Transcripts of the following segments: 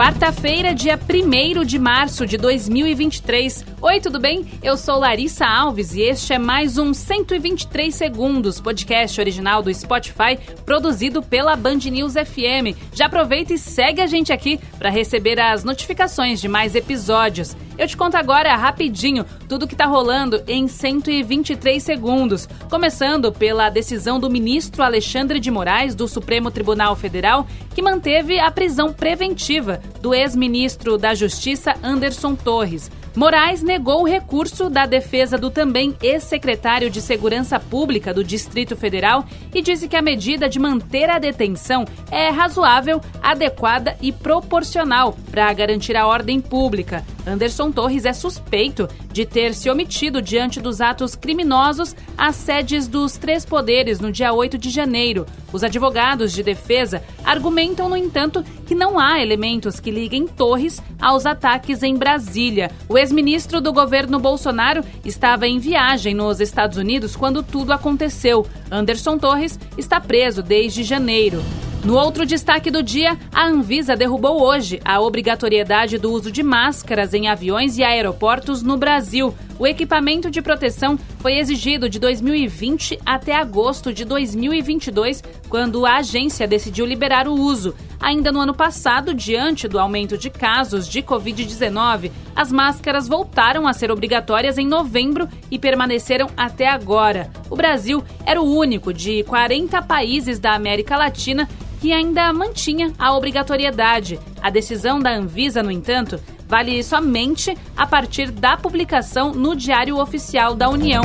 Quarta-feira, dia 1 de março de 2023. Oi, tudo bem? Eu sou Larissa Alves e este é mais um 123 Segundos, podcast original do Spotify, produzido pela Band News FM. Já aproveita e segue a gente aqui para receber as notificações de mais episódios. Eu te conto agora rapidinho tudo que está rolando em 123 segundos, começando pela decisão do ministro Alexandre de Moraes do Supremo Tribunal Federal, que manteve a prisão preventiva do ex-ministro da Justiça Anderson Torres. Moraes negou o recurso da defesa do também ex-secretário de Segurança Pública do Distrito Federal e disse que a medida de manter a detenção é razoável, adequada e proporcional para garantir a ordem pública. Anderson Torres é suspeito de ter se omitido diante dos atos criminosos às sedes dos três poderes no dia 8 de janeiro. Os advogados de defesa argumentam, no entanto, que não há elementos que liguem Torres aos ataques em Brasília. O ex-ministro do governo Bolsonaro estava em viagem nos Estados Unidos quando tudo aconteceu. Anderson Torres está preso desde janeiro. No outro destaque do dia, a Anvisa derrubou hoje a obrigatoriedade do uso de máscaras em aviões e aeroportos no Brasil. O equipamento de proteção foi exigido de 2020 até agosto de 2022, quando a agência decidiu liberar o uso. Ainda no ano passado, diante do aumento de casos de Covid-19, as máscaras voltaram a ser obrigatórias em novembro e permaneceram até agora. O Brasil era o único de 40 países da América Latina que ainda mantinha a obrigatoriedade. A decisão da Anvisa, no entanto, vale somente a partir da publicação no Diário Oficial da União.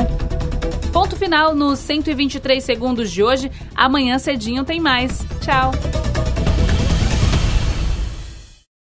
Ponto final nos 123 segundos de hoje. Amanhã cedinho tem mais. Tchau.